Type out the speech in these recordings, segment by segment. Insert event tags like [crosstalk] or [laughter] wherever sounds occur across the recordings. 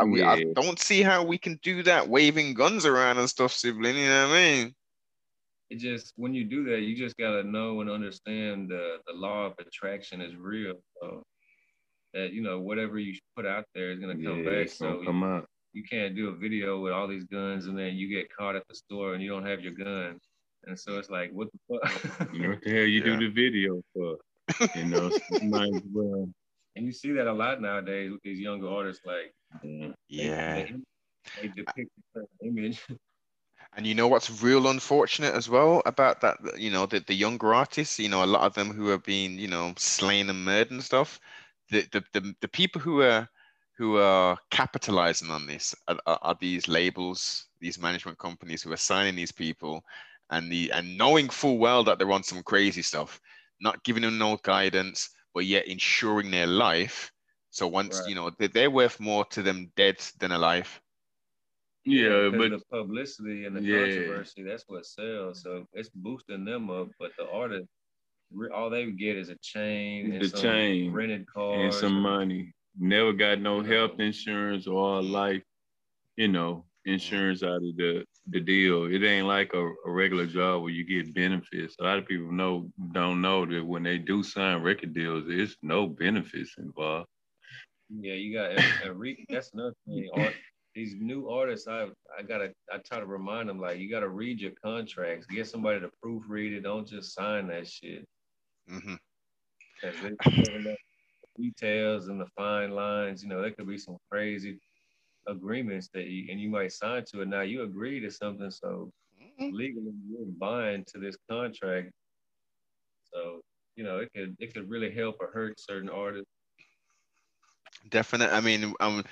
I, yeah. I don't see how we can do that waving guns around and stuff, sibling. You know what I mean? It just when you do that, you just gotta know and understand the the law of attraction is real. So that you know whatever you put out there is gonna come yeah, back. So come you, out. you can't do a video with all these guns and then you get caught at the store and you don't have your gun. And so it's like, what the fuck? [laughs] you know what the hell you yeah. do the video for? You know, [laughs] might as well and you see that a lot nowadays with these younger artists. Like, Mm, yeah, they, they depict the image. [laughs] And you know what's real unfortunate as well about that, you know, the, the younger artists, you know, a lot of them who are being, you know, slain and murdered and stuff. The the the, the people who are who are capitalizing on this are, are, are, these labels, these management companies who are signing these people and the and knowing full well that they're on some crazy stuff, not giving them no guidance, but yet ensuring their life. So once right. you know they're worth more to them dead than alive. Yeah, but the publicity and the yeah. controversy, that's what sells. So it's boosting them up, but the artist, all they get is a chain, the chain, rented car, and some money. Never got no health insurance or mm-hmm. life, you know, insurance out of the the deal. It ain't like a, a, regular job where you get benefits. A lot of people know don't know that when they do sign record deals, there's no benefits involved. Yeah, you got re, [laughs] that's another thing. Art, these new artists, I I gotta I try to remind them like you gotta read your contracts, get somebody to proofread it. Don't just sign that shit. Mm-hmm. details and the fine lines, you know, there could be some crazy agreements that you and you might sign to it. Now you agree to something, so mm-hmm. legally you're buying to this contract. So you know it could it could really help or hurt certain artists. Definitely. I mean, um,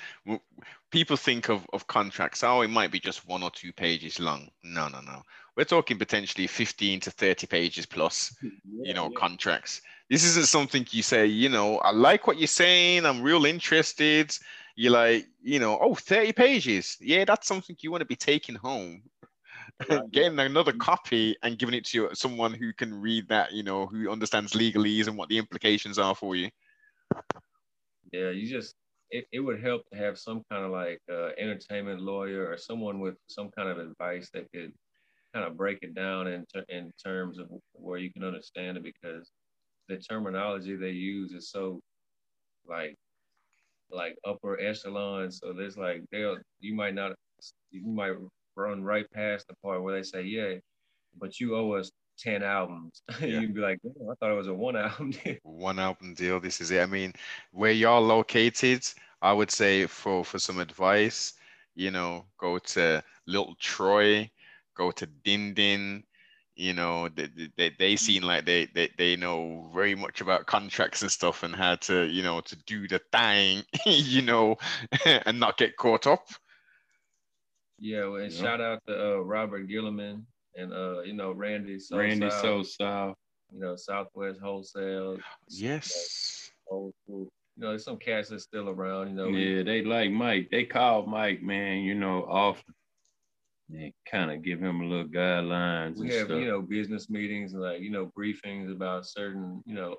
people think of, of contracts. Oh, it might be just one or two pages long. No, no, no. We're talking potentially 15 to 30 pages plus, yeah, [laughs] you know, yeah. contracts. This isn't something you say, you know, I like what you're saying. I'm real interested you're like, you know, oh, 30 pages. Yeah, that's something you want to be taking home. [laughs] Getting another copy and giving it to someone who can read that, you know, who understands legalese and what the implications are for you. Yeah, you just it, it would help to have some kind of like uh, entertainment lawyer or someone with some kind of advice that could kind of break it down in, ter- in terms of where you can understand it because the terminology they use is so like like upper echelon. So there's like they'll you might not you might run right past the part where they say, Yeah, but you owe us 10 albums. [laughs] Yeah. You'd be like, oh, I thought it was a one album [laughs] deal. One album deal. This is it. I mean, where y'all located, I would say for for some advice, you know, go to Little Troy, go to Din Din, you know they, they, they seem like they, they they know very much about contracts and stuff and how to you know to do the thing [laughs] you know and not get caught up yeah well, and yeah. shout out to uh, robert gilliman and uh you know randy so randy south, so south you know southwest wholesale yes old school you know there's some cats that's still around you know yeah they like mike they call mike man you know often and kind of give him a little guidelines. We have, stuff. you know, business meetings and like, you know, briefings about certain, you know,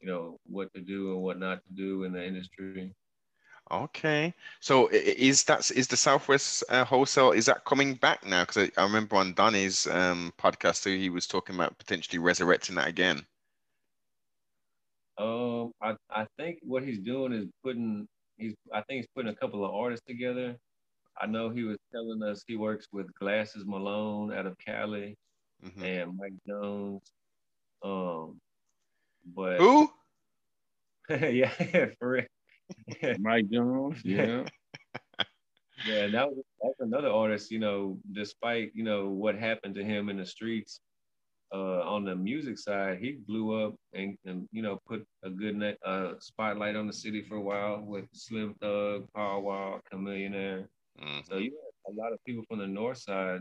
you know, what to do and what not to do in the industry. Okay, so is that is the Southwest uh, wholesale is that coming back now? Because I, I, remember on Danny's um, podcast too, he was talking about potentially resurrecting that again. Um, I I think what he's doing is putting he's I think he's putting a couple of artists together I know he was telling us he works with Glasses Malone out of Cali mm-hmm. and Mike Jones. Um, but who? [laughs] yeah, [laughs] for real. [laughs] Mike Jones, [laughs] yeah. yeah, that was that's another artist, you know, despite, you know, what happened to him in the streets, uh, on the music side, he blew up and, and you know, put a good net, uh, spotlight on the city for a while with Slim Thug, Paul Wall, Chamillionaire. Mm-hmm. So you had a lot of people from the north side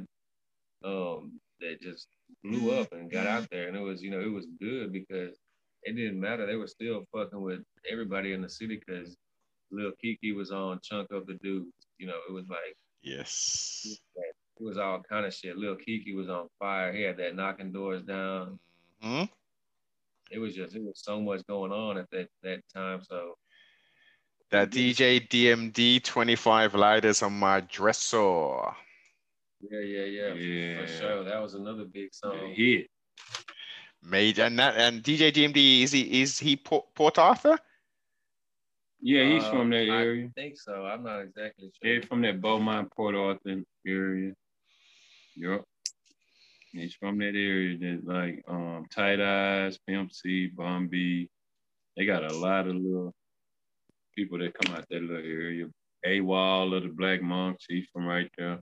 um, that just blew up and got out there, and it was you know it was good because it didn't matter. They were still fucking with everybody in the city because Lil Keke was on Chunk of the Dudes. You know, it was like yes, it was all kind of shit. Lil Keke was on fire. He had that knocking doors down. Mm-hmm. It was just it was so much going on at that that time. So That DJ DMD 25 lighters on my dresser. Yeah, yeah, yeah, Yeah. For sure. That was another big Yeah, song. hit. Made and that and DJ DMD is he is he Port, Port Arthur? Yeah, he's Uh, from that area. I think so. I'm not exactly sure. Yeah, from that Beaumont, Port Arthur area. Yup. He's from that area that like um Tight Eyes, Pimp C, Bombay. They got a lot of little people that come out that little area. A Wall of the Black Monks, he's from right there.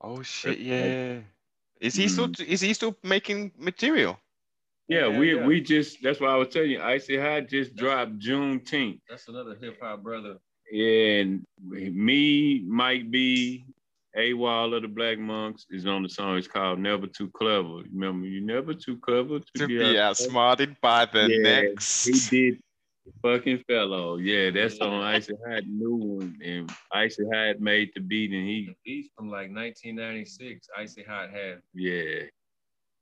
Oh shit, yeah. Is he still is he still making material? Yeah, Yeah, we yeah. we just that's why I was telling you, Icy High just dropped Juneteenth. That's another hip hop brother. And me, Mike B, A Wall of the Black Monks is on the song. It's called Never Too Clever. Remember, you never too clever to, To be, be out- outsmarted by the Yeah, next. He did fucking fellow. Yeah, that's on Icy High new one. And Icy High made the beat and he The beats from like 1996. Icy Hot had. yeah.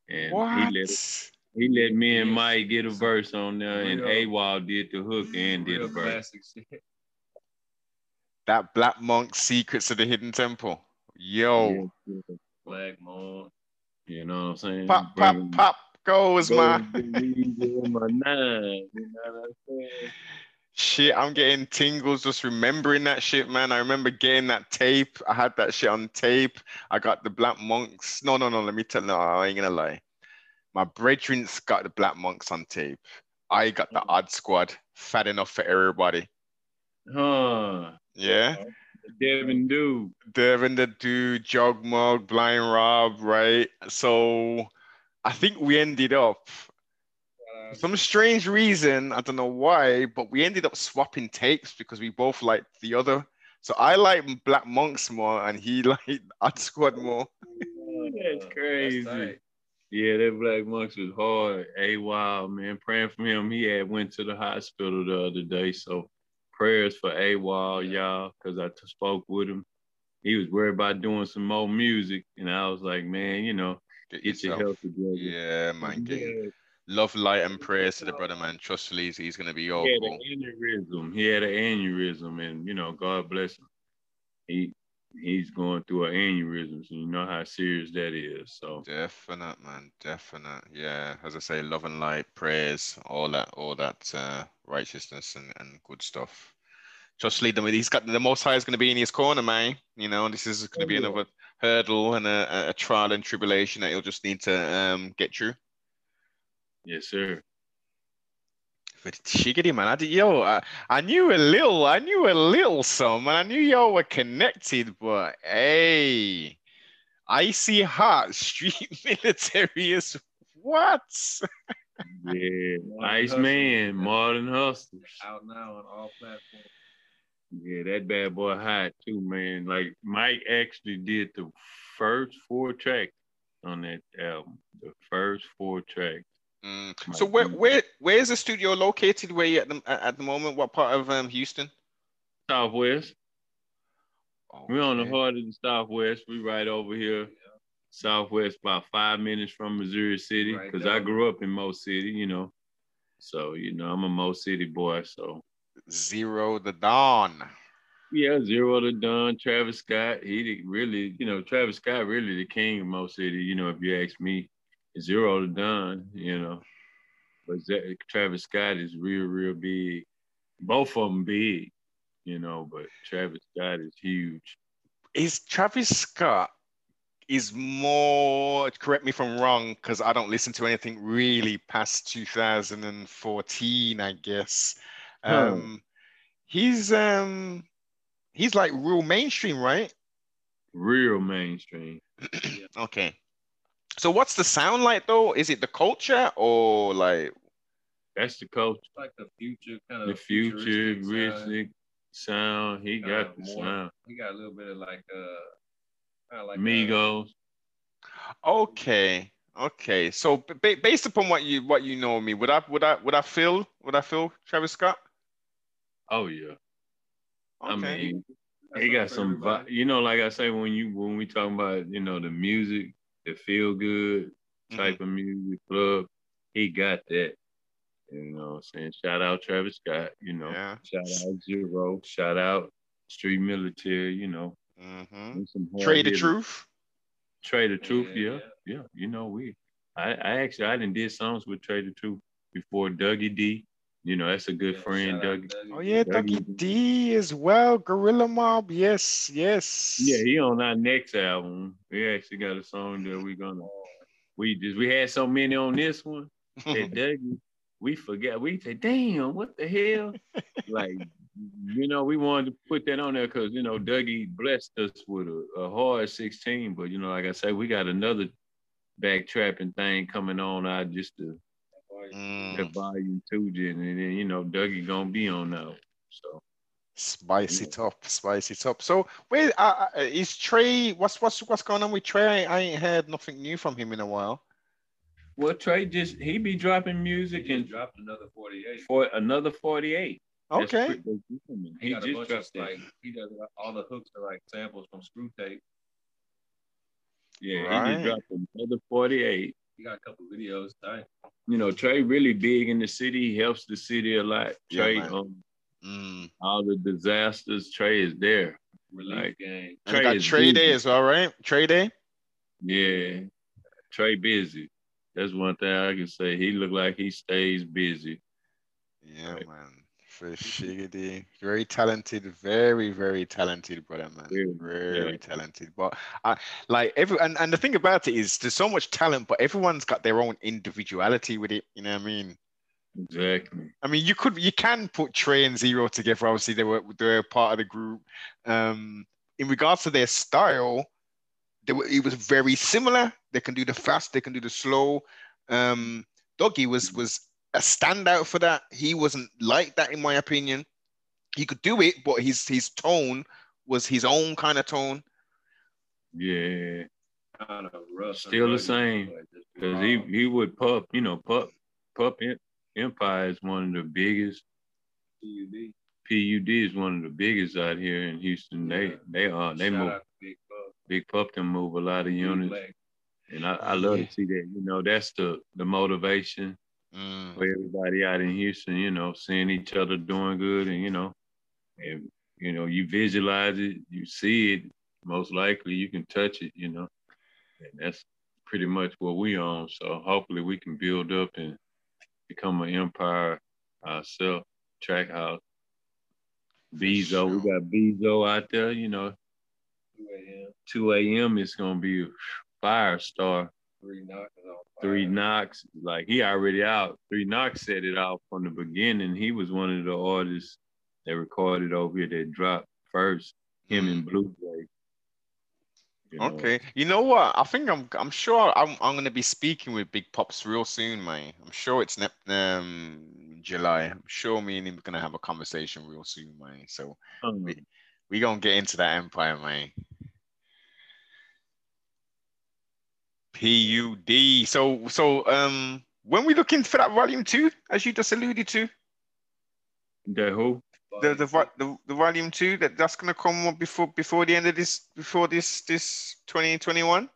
And What? he let he let me and Mike get a verse on there and Real- A Wall did the hook and did a verse. That Black Monk Secrets of the Hidden Temple. Yo. Black Moon. You know what I'm saying? Pop, pop, pop goes Go my my nine. You know what I'm saying? shit. I'm getting tingles just remembering that shit, man. I remember getting that tape. I had that shit on tape. I got the Black Monks. No, no, no. Let me tell no, I ain't gonna lie. My brethren's got the Black Monks on tape. I got the Odd Squad. Fat enough for everybody. Huh. Yeah. Devin dude. Devin the Dude, Jugg Mugg, Blind Rob, right? So I think we ended up Uh, for some strange reason, I don't know why, but we ended up swapping tapes because we both liked the other. So I like Black Monks more and he [laughs] liked Odd Squad more. That's crazy. tight. Yeah, that Black Monks was hard. A wild man. Praying for him. He had went to the hospital the other day. So prayers for A Wild, y'all, because I t- spoke with him. He was worried about doing some more music. And I was like, man, you know, Get get your health together. Yeah, man. Get Yeah, love, light, and prayers to the brother, man. Trustfully, he's- he's gonna be all he had an aneurysm. He had an aneurysm, and you know, God bless him. He he's going through an aneurysm, so you know how serious that is. So Definite, man. Definite. Yeah. As I say, love and light, prayers, all that, all that uh, righteousness and, and good stuff. Just lead them. With, he's got the most high is going to be in his corner, man. You know, this is going to be another hurdle and a, a trial and tribulation that he'll just need to um, get through. yes, sir. But shiggity, man. I did, yo, I, I knew a little, I knew a little some, and I knew y'all were connected, but hey, icy hot street [laughs] military is what? Yeah, Modern Ice Man, Modern Hustle. Out now on all platforms. Yeah, that bad boy hot too, man. Like Mike actually did the first four tracks on that album. The first four tracks. Mm. So where where where is the studio located? Where you at the at at the moment? What part of um Houston? Southwest. We're on the Okay. heart of the Southwest. We right over here. Southwest, about five minutes from Missouri City, Right because I grew up in Mo City, you know. So, you know, I'm a Mo City boy. So, Z-Ro the dawn. yeah, Z-Ro to dawn. Travis Scott. He really, you know, Travis Scott really the king of Mo City, you know, if you ask me. Z-Ro to Don, you know. But Travis Scott is real, real big. Both of them big, you know, but Travis Scott is huge. Is Travis Scott is more correct me if I'm wrong, because I don't listen to anything really past 2014, I guess. Huh. Um he's um he's like real mainstream, right? Real mainstream. [clears throat] Okay. So what's the sound like though? Is it the culture or like That's the culture. Like the future kind of The future, futuristic sound. Rizzik sound. He got Uh, the more- sound. He got a little bit of like uh kind of like uh, Migos. okay, okay. So ba- based upon what you what you know of me, would I would I would I feel would I feel Travis Scott? Oh yeah. I mean, That's he got some. Vi- everybody. you know, like I say, when you when we talking about you know the music, the feel good type of music club, he got that. You know, saying shout out Travis Scott. You know, Yeah. shout out Z-Ro. Shout out Street Military. You know, hmm and Trae tha Truth. Trae tha Truth. Yeah, Yeah, yeah. You know, we. I, I actually I didn't did songs with Trae tha Truth before Dougie D. You know, that's a good Yeah, friend, shout out Dougie. Dougie. Oh yeah, Dougie. Dougie D as well. Gorilla Mob. Yes, yes. Yeah, he on our next album. We actually got a song that we're gonna. We just we had so many on this one. That [laughs] Dougie, we forgot. We said, "Damn, what the hell?" like, you know, we wanted to put that on there because you know Dougie blessed us with a, a hard 16. But you know, like I said, we got another backtrapping thing coming on I just to Mm, that volume two, then and then you know Dougie gonna be on now. So spice Yeah. it up, spice it up. So wait, uh, is Trae? What's what's what's going on with Trae? I, I ain't heard nothing new from him in a while. well, Trae just he be dropping He music just and dropped another 48. for another 48. Okay. pretty- He, He got just bunch of dropped like he does all the hooks are like samples from Screw Tape. Yeah, he just dropped another 48. He got a couple videos. Tight. You know, Trae really big in the city. He helps the city a lot. Trae, man. um, Mm. all the disasters, Trae is there. Relief Right. game. And you got is Trae Day as well, right? Trae Day. Yeah, Trae busy. That's one thing I can say. He look like he stays busy. Yeah, Right. man. For Shiggity. Very talented, very, very talented brother, man. Yeah, Very yeah. talented. But I like every and, and the thing about it is there's so much talent, but everyone's got their own individuality with it. You know what I mean? Exactly. I mean, you could you can put Trae and Z-Ro together. Obviously, they were they were part of the group. Um, in regards to their style, they were, it was very similar. They can do the fast, they can do the slow. Um, Doggy was was a standout for that. He wasn't like that, in my opinion. He could do it, but his his tone was his own kind of tone. Yeah, Kind of Still the same, because he he would pup. You know, pup pup Empire is one of the biggest. PUD. PUD is one of the biggest out here in Houston. They Yeah. they are they Shout move Big Buck, big pup them move a lot of units, and I, I love Yeah. to see that. You know, that's the the motivation Mm. for everybody out in Houston. You know, seeing each other doing good, and you know, and you know, you visualize it, you see it. Most likely, you can touch it. You know, and that's pretty much what we on. So hopefully, we can build up and become an empire ourselves. Track house. Bezo, we got Bezo out there. You know, 2 a.m. 2 a.m. is gonna be a fire star. Three knocks on. Three knocks, like he already out. Three knocks set it out from the beginning. He was one of the artists that recorded over here that dropped first. Him and Blue Jay. You know, Okay. You know what? I think I'm I'm sure I'm I'm gonna be speaking with Big Pops real soon, man. I'm sure it's ne- um July. I'm sure me and him are gonna have a conversation real soon, man. So um, we we gonna get into that empire, man. PUD. So so um when we looking for that volume two, as you just alluded to, that who? the the vo- the, the volume two that that's gonna come up before before the end of this before this this 2021.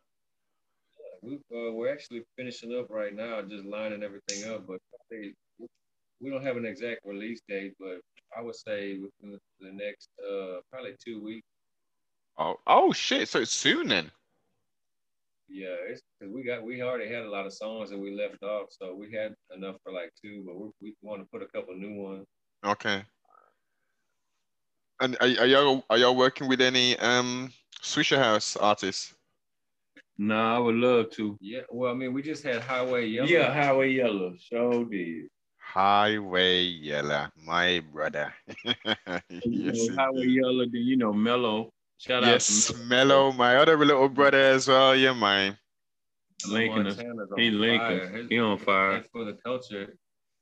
We, uh, we're actually finishing up right now, just lining everything up. But they, we don't have an exact release date, but I would say within the next uh, probably two weeks. Oh oh shit! So it's soon then. Yeah, it's because we got we already had a lot of songs that we left off, so we had enough for like two, but we we want to put a couple new ones. Okay. And are, are y'all are y'all working with any um Swishahouse artists? Nah, I would love to. Yeah, well, I mean, we just had Highway Yellow. Yeah, Highway Yellow. So did. Highway Yellow, my brother. [laughs] You yes, know, Highway. Yellow, then you know Mellow. Shout out yes, to Mellow. Mellow, my other little brother as well. Yeah, man. Lincoln us. Montana's He on Lincoln. fire. His- He on fire. For the culture,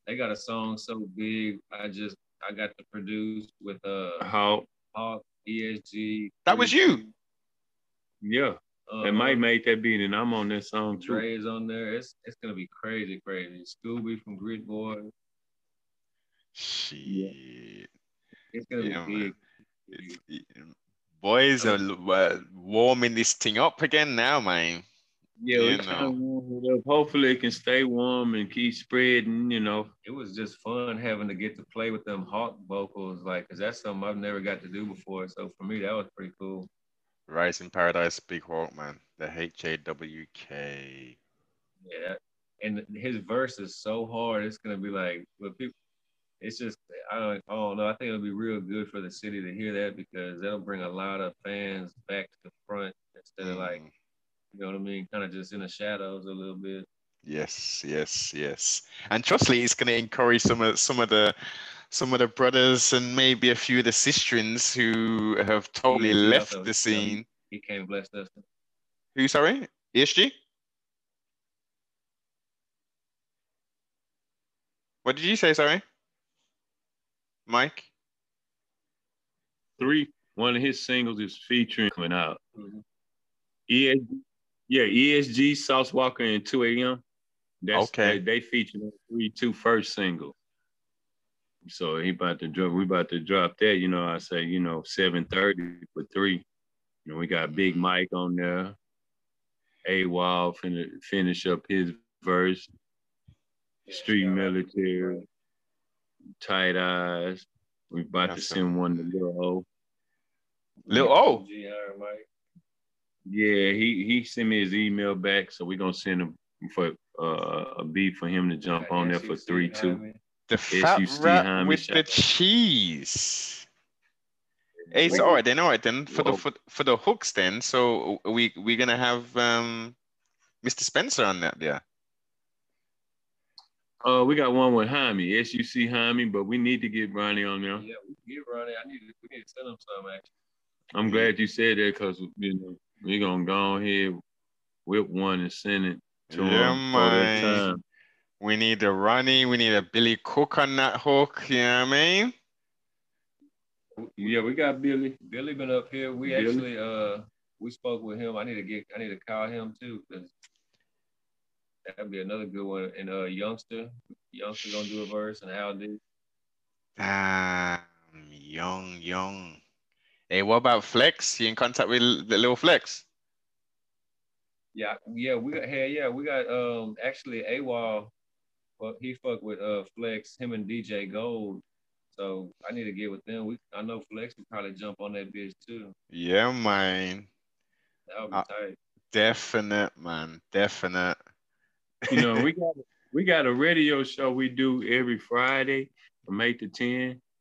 they got a song so big. I just I got to produce with uh How? Hawk, ESG. That was you? Yeah, Uh, and Mike made that beat, and I'm on that song too. Dre is on there. It's it's gonna be crazy, crazy. Scooby from Grit Boy. Shit. It's gonna Yeah, be man. big. It's- it- Boys are uh, warming this thing up again now, man. Yeah, You we know. trying warm it up. Hopefully, it can stay warm and keep spreading. You know, it was just fun having to get to play with them hawk vocals, like, cause that's something I've never got to do before. So for me, that was pretty cool. Rise in Paradise, Big Hawk, man. The H A W K. Yeah, and his verse is so hard. It's gonna be like, but people, it's just I don't, I don't know. I think it'll be real good for the city to hear that because that'll bring a lot of fans back to the front instead mm. of like, mm. you know what I mean, kind of just in the shadows a little bit. Yes, yes, yes. And trustly, it's going to encourage some of some of the some of the brothers and maybe a few of the sisters who have totally left the scene. He came blessed us. Who? Sorry, ESG. What did you say? Sorry. Mike? Three. One of his singles is featuring coming out. Mm-hmm. ESG, yeah, ESG, Sauce Walka, and 2 a.m. That's, okay. They, they featured on three, two first single. So he about to drop. We about to drop that. You know, I say, you know, seven thirty for three. You know, we got Big Mike on there. A Wall finish up his verse. Street Military tight eyes. We about to send one to Lil O. Lil O. Yeah, he he sent me his email back, so we're gonna send him for uh, a beat for him to jump on there for three two. The fat wrap with the cheese. Hey, so all right then, all right then. For Whoa. the for, for the hooks then, so we we're gonna have um Mr. Spencer on that, yeah. Uh, we got one with Jaime, SUC Jaime, but we need to get Ronnie on there. Yeah, we get Ronnie. I need to, we need to send him some actually. I'm glad you said that because you know we're gonna go ahead whip one and send it to yeah, him man. We need a Ronnie, we need a Billy Cook on that hook, you know what I mean? Yeah, we got Billy. Billy been up here. We Billy. actually uh we spoke with him. I need to get I need to call him too because That'd be another good one. And uh, youngster, youngster gonna do a verse, and how did? Um, young, young. Hey, what about Flex? You in contact with the little Flex? Yeah, yeah, we got hey, yeah, we got um actually AWOL. Well, he fucked with uh Flex, him and DJ Gold. So I need to get with them. We I know Flex would probably jump on that bitch too. Yeah, man. That would be uh, tight. Definite, man. Definite. You know, we got we got a radio show we do every Friday from eight to 10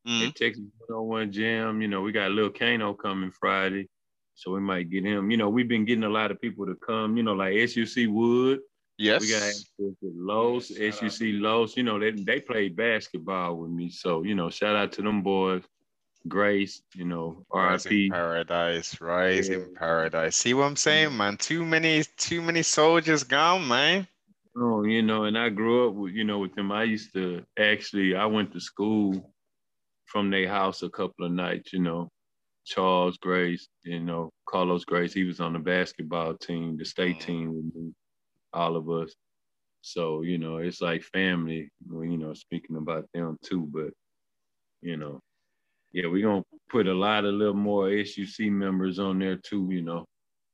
mm-hmm. at Texas 101 Jam. You know, we got Lil Kano coming Friday. So we might get him. You know, we've been getting a lot of people to come, you know, like SUC Wood. Yes. We got Los, yes, SUC Los. You know, they, they played basketball with me. So, you know, shout out to them boys. Grace, you know, RIP. Paradise, rise yeah. in paradise. See what I'm saying, man? Too many, too many soldiers gone, man. Oh, you know, and I grew up with, you know, with them. I used to actually, I went to school from their house a couple of nights, you know. Charles Grace, you know, Carlos Grace, he was on the basketball team, the state mm. team with me, all of us. So, you know, it's like family, you know, speaking about them too. But, you know, yeah, we're going to put a lot of little more SUC members on there too, you know,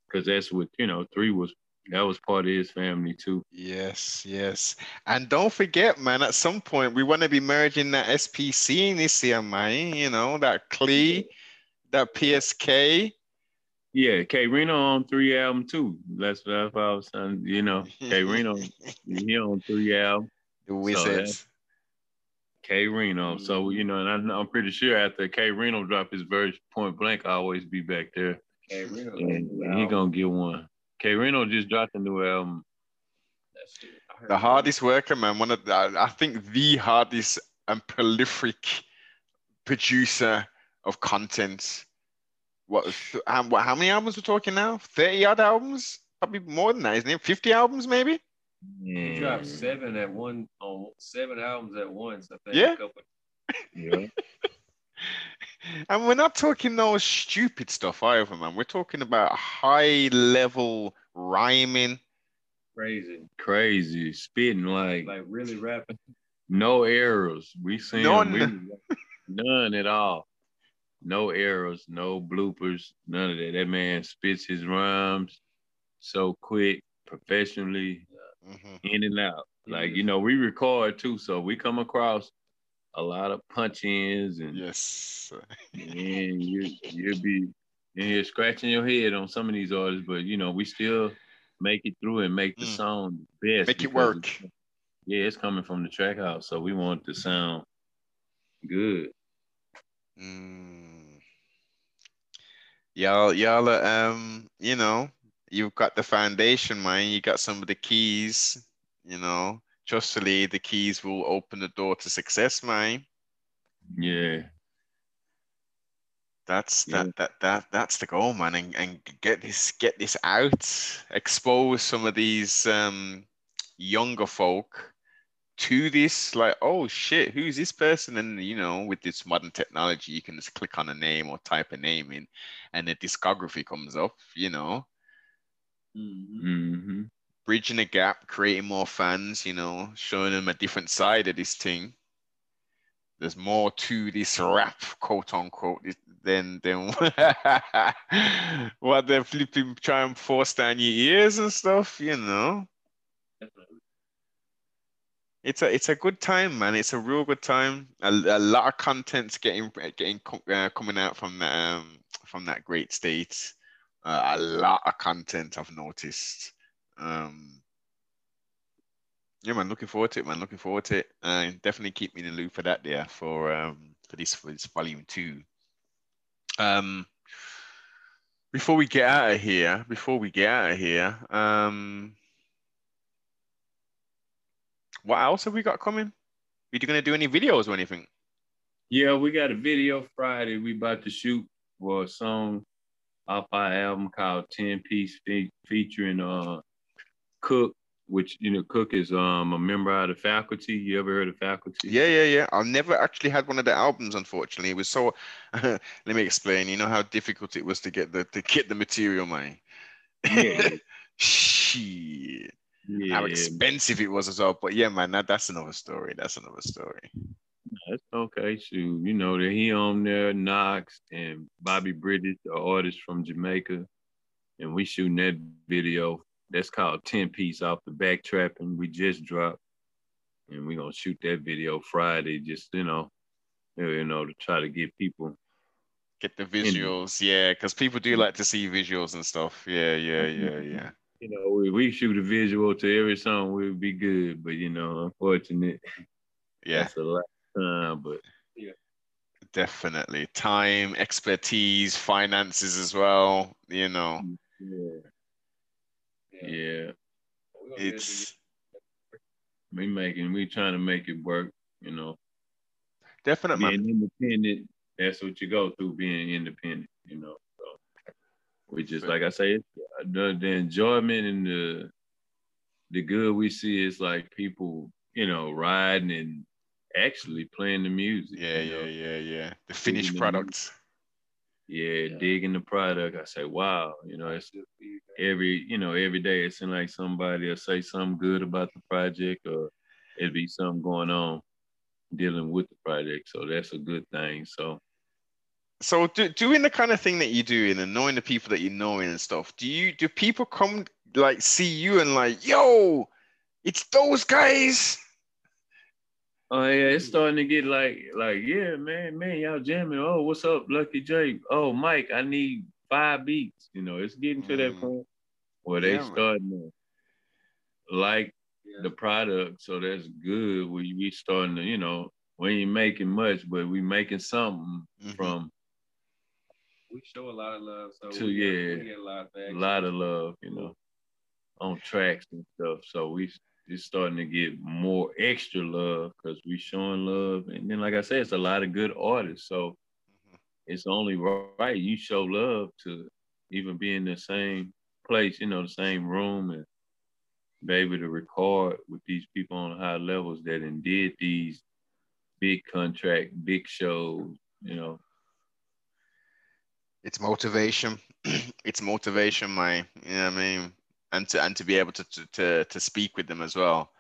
because that's what, you know, three was that was part of his family too. Yes, yes. And don't forget, man, at some point we want to be merging that SPC in this year, man. You know, that Clee, that PSK. Yeah, K-Rino on three album too. That's that's what I was saying. You know, [laughs] K-Rino, he on three album. The Wizards. So K-Rino. So you know, and I, am pretty sure after K-Rino drop his verse point blank, I always be back there. K-Rino, and he gonna get one. K-Rino just dropped a new album. The hardest worker, man. One of the, I think the hardest and prolific producer of content. What? Um, what? How many albums we're talking now? Thirty odd albums? Probably more than that, isn't it? Fifty albums, maybe. Yeah. He dropped seven at one on seven albums at once. I think. Yeah. yeah. [laughs] And we're not talking no stupid stuff either, man. We're talking about high level rhyming. Crazy. Crazy. Spitting like like really rapping. No errors. We seen none. [laughs] none at all. No errors, no bloopers, none of that. That man spits his rhymes so quick, professionally. mm-hmm. in and out. Like, you know, we record too, so we come across a lot of punch ins and yes. [laughs] and you you'll be in here scratching your head on some of these artists, but you know, we still make it through and make the mm. song best. Make it work. yeah, it's coming from the track house, so we want to sound good. Mm. Y'all, y'all, um, you know, you've got the foundation, man. You got some of the keys, you know. Trustfully, the keys will open the door to success, man. Yeah. That's yeah. that that that that's the goal, man, and, and get this get this out, expose some of these um younger folk to this like oh shit who's this person and you know with this modern technology you can just click on a name or type a name in and the discography comes up you know mm-hmm. Bridging a gap creating more fans you know showing them a different side of this thing there's more to this rap quote unquote than than [laughs] what they're flipping trying to force down your ears and stuff you know it's a it's a good time, man. It's a real good time. A, a lot of content's getting getting uh, coming out from that um, from that great state. Uh, a lot of content I've noticed. Um, yeah, man. Looking forward to it, man. Looking forward to it. Uh, definitely keep me in the loop for that there for um for this for this volume two. Um, before we get out of here, before we get out of here, um what else have we got coming? Are you to do any videos or anything? Yeah, we got a video Friday. We about to shoot for a song off our album called 10 Piece fe- featuring uh Cook, which you know, Cook is um a member of the faculty. You ever heard of faculty? Yeah, yeah, yeah. I've never actually had one of the albums, unfortunately. It was so [laughs] let me explain. You know how difficult it was to get the to get the material, man. Yeah. [laughs] Shit yeah. how expensive it was as well. But yeah, man, that, that's another story. That's another story. That's okay. Shoot, you know that he on there, Knox and Bobby British, the artist from Jamaica, and we shooting that video. That's called Ten Piece off the backtrapping. We just dropped, and we're gonna shoot that video Friday. Just you know, uh, you know, to try to get people get the visuals. In. Yeah, because people do like to see visuals and stuff. Yeah, yeah, [laughs] yeah, yeah you know, we, we shoot a visual to every song, we would be good. But you know, unfortunate. Yeah. That's a lot of time, but yeah. Definitely. Time, expertise, finances as well, you know. Mm, yeah. Yeah. It's we making we trying to make it work, you know. Definitely. Being independent, that's what you go through being independent, you know So we just like I say, the, the enjoyment and the the good we see is like people, you know, riding and actually playing the music. Yeah, you know? yeah, yeah, yeah. The finished products. Yeah, yeah, digging the product. I say, wow, you know, it's every, you know, every day it seems like somebody will say something good about the project or it'd be something going on dealing with the project. So that's a good thing. So so do, doing the kind of thing that you do and knowing the people that you know and stuff do you do people come like see you and like yo it's those guys oh yeah it's starting to get like like yeah man man y'all jamming oh what's up lucky j oh mike i need five beats you know it's getting to mm. that point where they yeah, starting to like yeah. the product so that's good we we starting to you know we ain't making much but we making something mm-hmm. from we show a lot of love. So to, we, yeah, we get a lot of a lot of love, you know, on tracks and stuff. So we it's starting to get more extra love because we showing love, and then like I said, it's a lot of good artists. So mm-hmm. it's only right you show love to even be in the same place, you know, the same room, and be able to record with these people on high levels that did these big contract, big shows, you know, it's motivation. [clears throat] it's motivation, my you know what I mean, and to and to be able to to to, speak with them as well.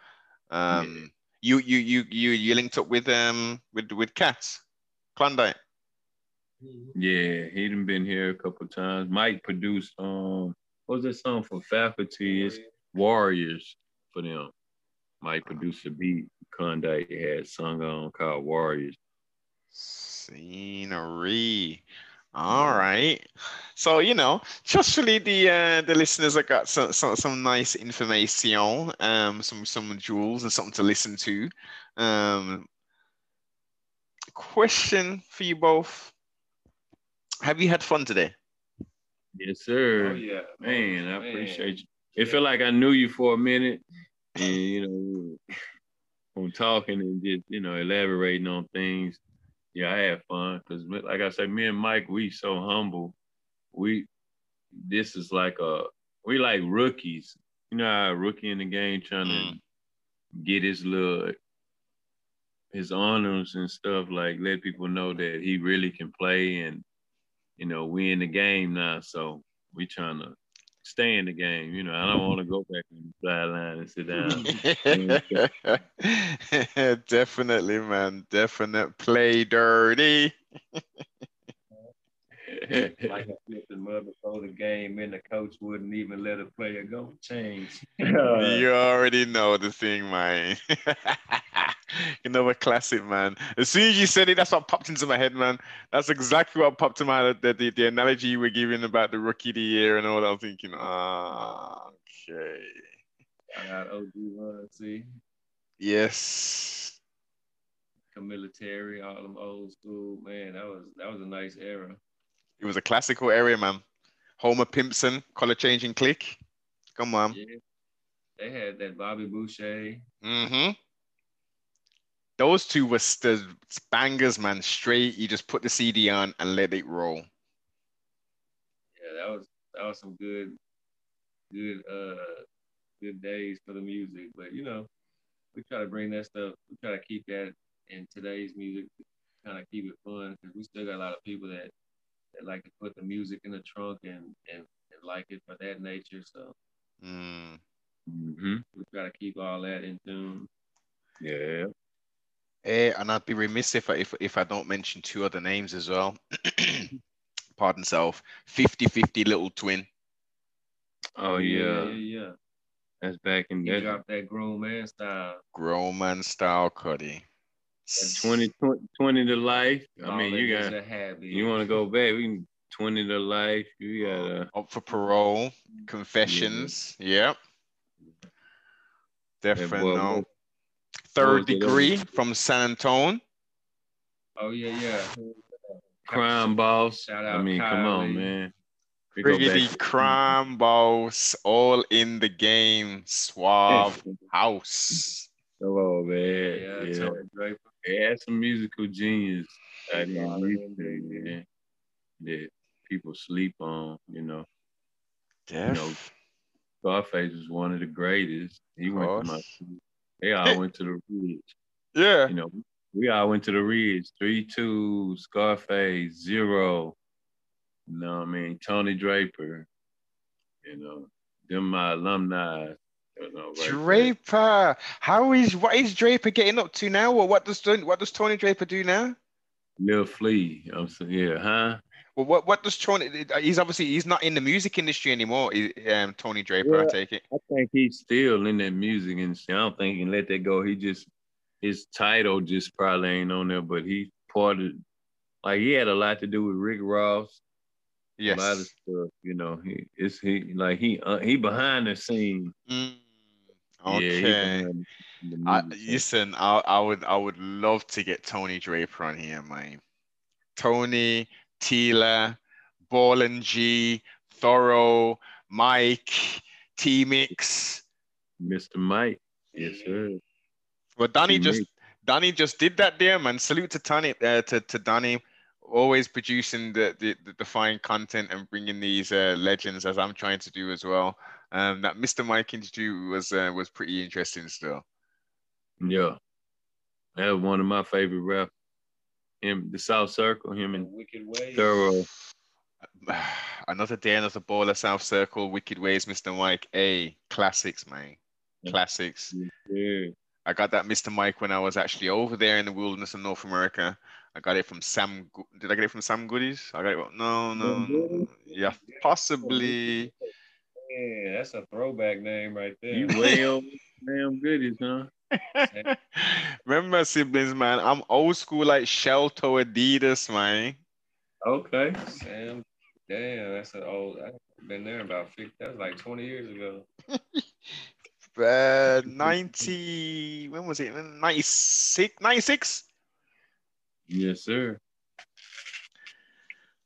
Um, yeah. you you you you you linked up with um with with Cats, Klondike. Yeah, he done been here a couple times. Mike produced um what was that song for faculty? It's Warriors for them. Mike produced a beat Klondike had sung on called Warriors. Scenery. All right. So you know, trustfully the uh, the listeners have got some, some some nice information, um, some some jewels and something to listen to. Um, question for you both: Have you had fun today? Yes, sir. Oh yeah, Man, I Man. appreciate you. It felt like I knew you for a minute, and you know, [laughs] from talking and just you know elaborating on things. Yeah, I had fun because, like I said, me and Mike, we so humble. We this is like a we like rookies. You know, how a rookie in the game trying to mm. get his little his honors and stuff. Like let people know that he really can play, and you know, we in the game now, so we trying to stay in the game. You know, I don't want to go back on the sideline and sit down. [laughs] Definitely, man. Definite play dirty. [laughs] [laughs] Like I flipped the mother throw the game and the coach wouldn't even let a player go change. [laughs] you already know the thing, man. [laughs] you know a classic, man. As soon as you said it, that's what popped into my head, man. That's exactly what popped to my head. The, the, the analogy you were giving about the rookie of the year and all that. I'm thinking, ah, okay. I got OG one, see, Yes. Camilla Terry, all them old school. Man, that was that was a nice era. It was a classical area, man. Homer Pimpson, color changing click. Come on. Yeah. They had that Bobby Boucher. Mm-hmm. Those two were the bangers, man. Straight, you just put the CD on and let it roll. Yeah, that was that was some good, good uh good days for the music. But you know, we try to bring that stuff. We try to keep that in today's music, kind of keep it fun because we still got a lot of people that that like to put the music in the trunk and and, and like it for that nature. So Mm. hmm we try to keep all that in tune. Yeah. Eh, and I'd be remiss if I, if, if I don't mention two other names as well. [clears throat] Pardon self. 50-50 little twin. Oh yeah, yeah. yeah. yeah. That's back in He that, dropped that grown man style. Grown man style Cuddy. That 20, 20, 20 to life. I All mean, you got a habit. you want to go back? We can twenty to life. You got uh, Up for parole. Confessions. Yep. Definitely. boy, no. Third was it, degree from San Antone. Oh yeah, yeah. crime boss. Shout I out mean, come on, Kylie. man. We Pretty crime boss. All in the game. Suave house. Come on, man. Yeah, Yeah, Tony Draper. They had some musical genius out here Yeah, in these yeah, days, yeah. man. That people sleep on, you know. Def. Scarface was one of the greatest. He went to my. They all went to the [laughs] Ridge. Yeah. You know, we all went to the Ridge. Three two, Scarface, zero. You know what I mean? Tony Draper. You know, them my alumni. You know, right. Draper. How is what is Draper getting up to now? Or what does Tony- what does Tony Draper do now? Lil Flea. I'm saying, yeah, huh? Well, what what does Tony? He's obviously he's not in the music industry anymore. Um, Tony Draper, I take it. I think he's still in that music industry. I don't think he can let that go. He just his title just probably ain't on there, but he part of like he had a lot to do with Rick Ross. Yes. A lot of stuff, you know. He it's he like he uh, he behind the scene. Mm, okay. the I, listen, I, I would I would love to get Tony Draper on here, man. Tony, Tila, Ball and G, Thorough, Mike, T Mix. Mr. Mike. Yes, sir. Well, Donnie T just. Donnie just did that there, man. Salute to Tony, uh, to to Donnie, always producing the, the the the fine content and bringing these uh, legends as I'm trying to do as well. Um, that Mr. Mike interview was uh, was pretty interesting still. Yeah. That was one of my favorite rap. Him, the South Circle, him and Wicked Way. Thorough. [sighs] another day, another baller, South Circle, Wicked Ways, Mr. Mike. A classics, man. Classics. Yeah. I got that Mr. Mike when I was actually over there in the wilderness of North America. I got it from Sam. Did I get it from Sam Goodies? I got it. No. no. Yeah, possibly. Yeah, that's a throwback name right there. You way over. Damn goodies, huh? [laughs] Remember my siblings, man. I'm old school like shell toe Adidas, man. Okay. Sam, damn, that's an old. I've been there about 50. That was like 20 years ago. [laughs] uh, 90, when was it? 96? 96? Yes, sir.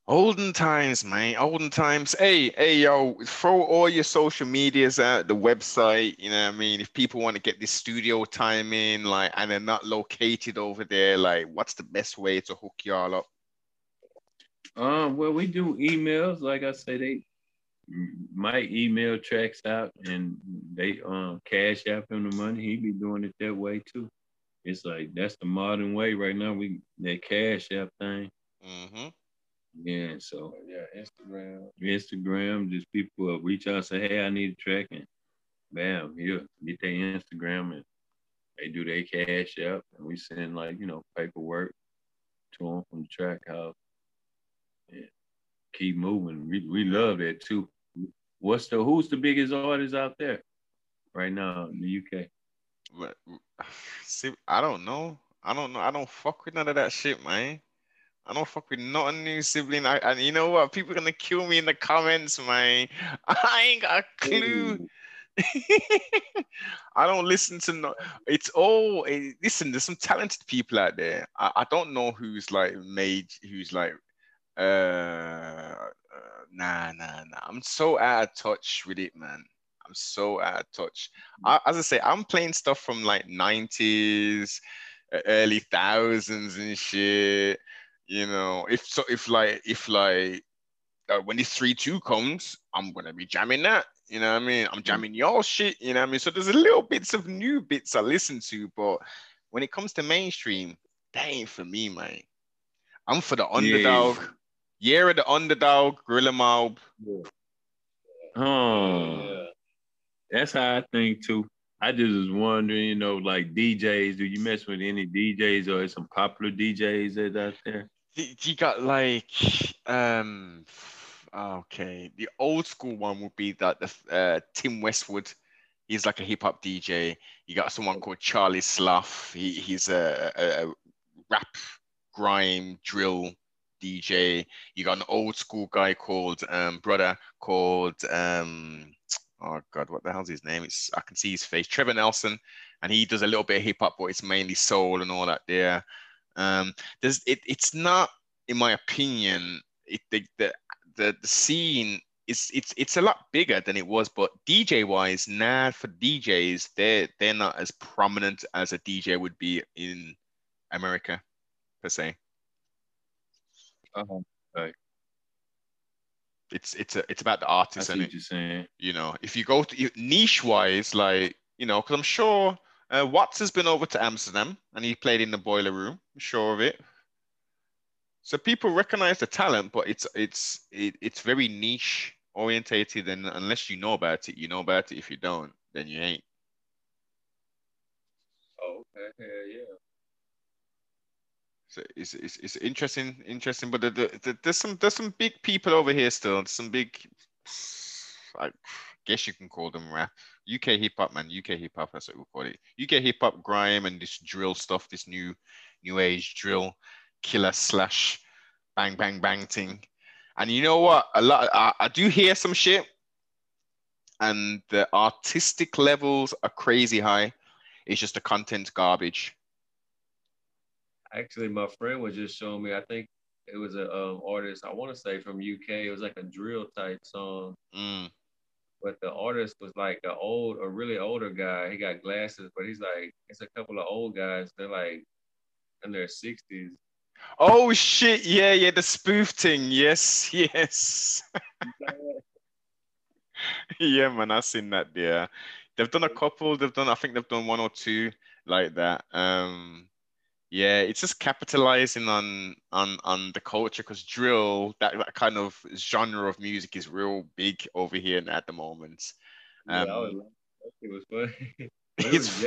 Olden times, man. Olden times. Hey, hey, yo, throw all your social medias out, the website. You know what I mean? If people want to get this studio time in, like, and they're not located over there, like, what's the best way to hook y'all up? Um, well, we do emails. Like I say, they my email tracks out and they um cash app him the money. He be doing it that way too. It's like that's the modern way right now. We that cash app thing. Mm-hmm. Yeah, so yeah, Instagram. Instagram, just people will reach out and say, Hey, I need a track and bam, here, get their Instagram and they do their cash up, and we send like, you know, paperwork to them from the track house. Yeah. Keep moving. We we love that too. What's the who's the biggest artist out there right now in the UK? But [sighs] see, I don't know. I don't know. I don't fuck with none of that shit, man. I don't fuck with not a new sibling. I, and you know what? People are gonna kill me in the comments, man. [laughs] I ain't got a clue. [laughs] I don't listen to no. It's all eh, listen. There's some talented people out there. I, I don't know who's like made, who's like, uh, uh, nah, nah, nah. I'm so out of touch with it, man. I'm so out of touch. I, as I say, I'm playing stuff from like 90s, early thousands and shit. You know, if so, if like if like uh, when this three two comes, I'm gonna be jamming that. You know what I mean? I'm jamming y'all shit. You know what I mean? So there's a little bits of new bits I listen to, but when it comes to mainstream, that ain't for me, man. I'm for the underdog. Yeah. Year of the underdog, Gorilla Mob. Yeah. Oh, yeah. that's how I think too. I just was wondering, you know, like DJs, do you mess with any DJs or some popular DJs that's out there? You got like um okay the old school one would be that the uh, tim westwood. He's like a hip-hop dj you got someone called charlie Sloth. He, he's a, a, a rap grime drill dj you got an old school guy called um brother called um oh god what the hell's his name? It's i can see his face. Trevor nelson. And he does a little bit of hip-hop but it's mainly soul and all that there um, there's it, it's not, in my opinion, it, the, the the the scene is it's it's a lot bigger than it was, but DJ wise, now for DJs, they're they're not as prominent as a DJ would be in America, per se. Uh-huh. Right. It's it's a, it's about the artist, and. You know, if you go to niche wise, like you know, because I'm sure uh, Watts has been over to Amsterdam and he played in the boiler room. I'm sure of it. So people recognize the talent, but it's it's it, it's very niche orientated, and unless you know about it, you know about it. If you don't, then you ain't. Oh, okay, yeah. So it's, it's, it's interesting, interesting, but the, the, the, there's some there's some big people over here still. Some big, I guess you can call them rap UK hip hop, man. UK hip hop, that's what we call it. UK hip hop, grime, and this drill stuff, this new new age drill, killer slash bang bang bang thing. And you know what? A lot. I, I do hear some shit, and the artistic levels are crazy high. It's just the content garbage. Actually, my friend was just showing me. I think it was an um, artist. I want to say from UK. It was like a drill type song. Mm but the artist was like a old, a really older guy. He got glasses, but he's like, it's a couple of old guys. They're like in their sixties. Oh shit! Yeah, yeah, the spoof thing. Yes, [laughs] yes. [laughs] yeah, man, I've seen that. Yeah, they've done a couple. They've done. I think they've done one or two like that. Um, yeah, it's just capitalizing on on on the culture because drill, that, that kind of genre of music, is real big over here at the moment. Um, [laughs] [laughs] yeah, [laughs] it was funny. it's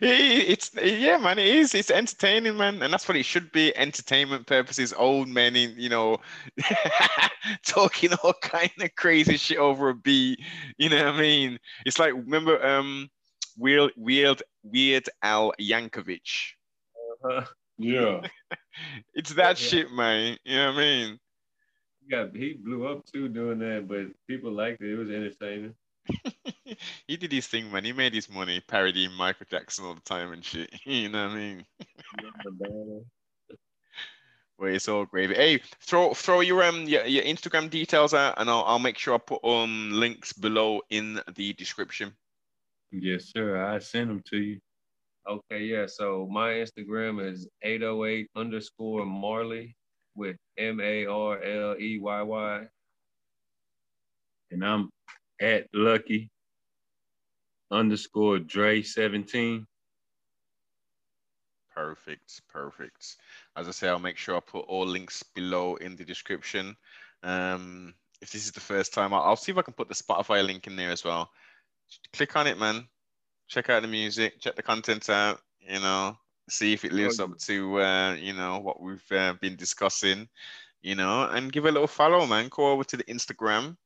it's yeah, man. It is. It's entertaining, man, and that's what it should be. Entertainment purposes. Old men, in, you know, talking all kind of crazy shit over a beat. You know what I mean? It's like remember, um, Weird, Weird, Weird Al Yankovic. Uh-huh. Yeah. [laughs] it's that yeah. shit, man. You know what I mean? Yeah, he blew up too doing that, but people liked it. It was entertaining. [laughs] he did his thing, man. He made his money parodying Michael Jackson all the time and shit. [laughs] You know what I mean? well, it's all gravy. Hey, throw throw your um your, your Instagram details out, and I'll I'll make sure I put um links below in the description. Yes, sir. I send them to you. Okay, yeah. So my Instagram is 808 underscore Marley with M A R L E Y Y. And I'm at Lucky underscore Dre 17. Perfect, perfect. As I say, I'll make sure I put all links below in the description. Um, if this is the first time, I'll, I'll see if I can put the Spotify link in there as well. Click on it, man. Check out the music, check the content out, you know, see if it lives up to, uh, you know, what we've uh, been discussing, you know, and give a little follow, man. Go over to the Instagram,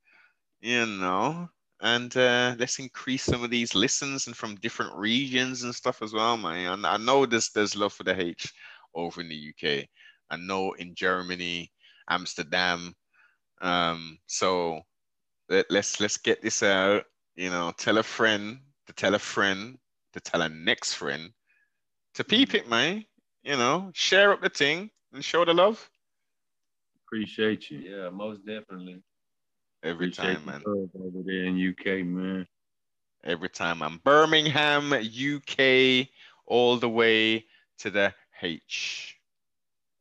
you know, and uh, let's increase some of these listens and from different regions and stuff as well, man. And I know there's there's love for the H over in the UK. I know in Germany, Amsterdam. Um, so let, let's let's get this out. You know, tell a friend to tell a friend to tell a next friend to peep it, man. You know, share up the thing and show the love. Appreciate you. Yeah, most definitely. Every time, man. Over there in UK, man. Every time, man. Birmingham, UK, all the way to the H.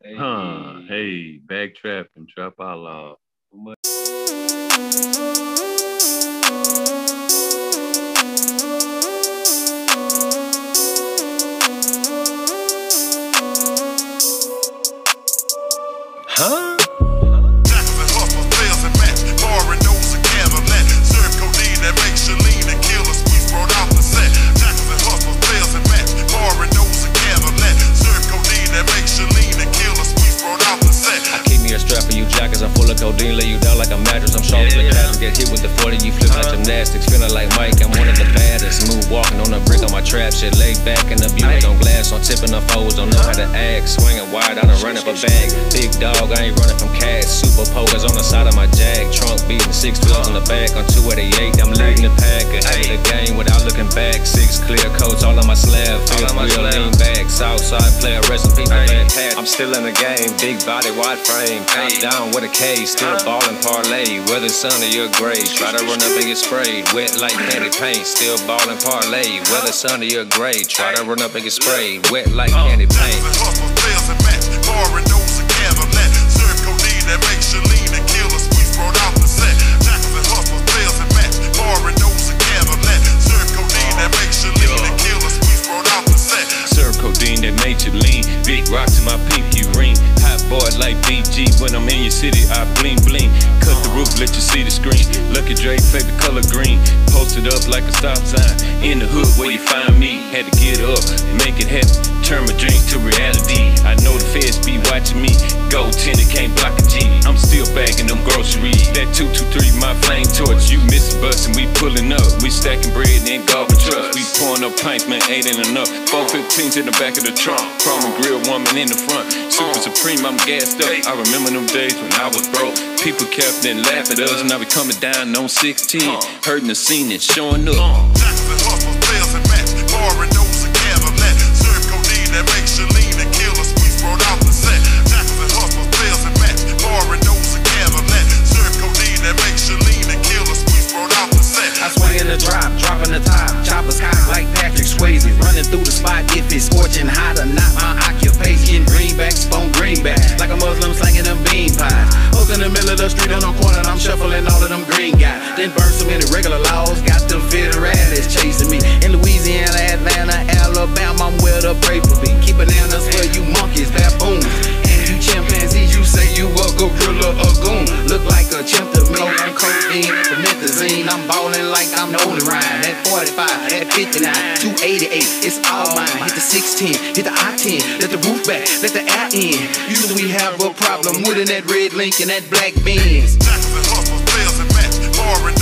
Hey. Huh. Hey, bag trap and trap outlaw. Lay you down like a mattress. I'm sharp as a yeah. Get hit with the 40, you flip like gymnastics. Feeling like Mike, I'm one of the baddest. Smooth walking on the brick on my trap shit. Laid back in the Buick on glass, on tipping the foes. Don't know how to act. Swinging wide, I done run up a bag. Big dog, I ain't running from cats. Super pokers on the side of my jag. Trunk beating six wheels in the back on 288. I'm leading the pack. Ahead of the game without looking back. Six clear coats all on my slab. Fifth wheel lean back. Southside player, rest in peace. I'm still in the game. Big body, wide frame. Top down with a K. Still ballin' parlay, whether sunny or gray. Try to run up and get sprayed, wet like candy paint. Still ballin' parlay, whether sunny or gray. Try to run up and get sprayed, wet like candy paint. When I'm in your city, I bling bling. Cut the roof, let you see the screen. Lucky Dre, favorite color green. Posted up like a stop sign. In the hood where you find me. Had to get up, make it happen. Turn my dreams to reality. I know the feds be watching me. Gold tinted, can't block a G. I'm still bagging them groceries. That 223, my flame torch. You miss the bus and we pulling up. We stacking bread in garbage trucks. We pouring up pints, man, ain't enough. 415s in the back of the trunk. Chrome and grill woman in the front. Super Supreme, I'm I'm gassed up. I remember them days when I was broke. People kept and laugh at us, and I be coming down on 16. Hurting the scene and showing up. Jackson hustles, fails and match. Foreign nose and Cadillac. Serve codeine that makes you lean and kill us. We brought out the set. Jackson hustles, fails and match. Foreign nose and Cadillac. Serve codeine that makes you lean and kill us. We brought out the set. I swing in the drop, dropping the top. Choppers cock like Patrick Swayze. Running through the spot if it's scorching hot or not. My pies. Hoes in the middle of the street on the corner, I'm shuffling all of them green guys. Then burn so many regular laws, got them federales chasing me. In Louisiana, Atlanta, Alabama, I'm where the paper be. Keep bananas for 45, that 59, 288, it's all mine. Hit the 610, hit the I-10, let the roof back, let the air in. Usually we have a problem with that red link and that black Benz. Jackson, and Match,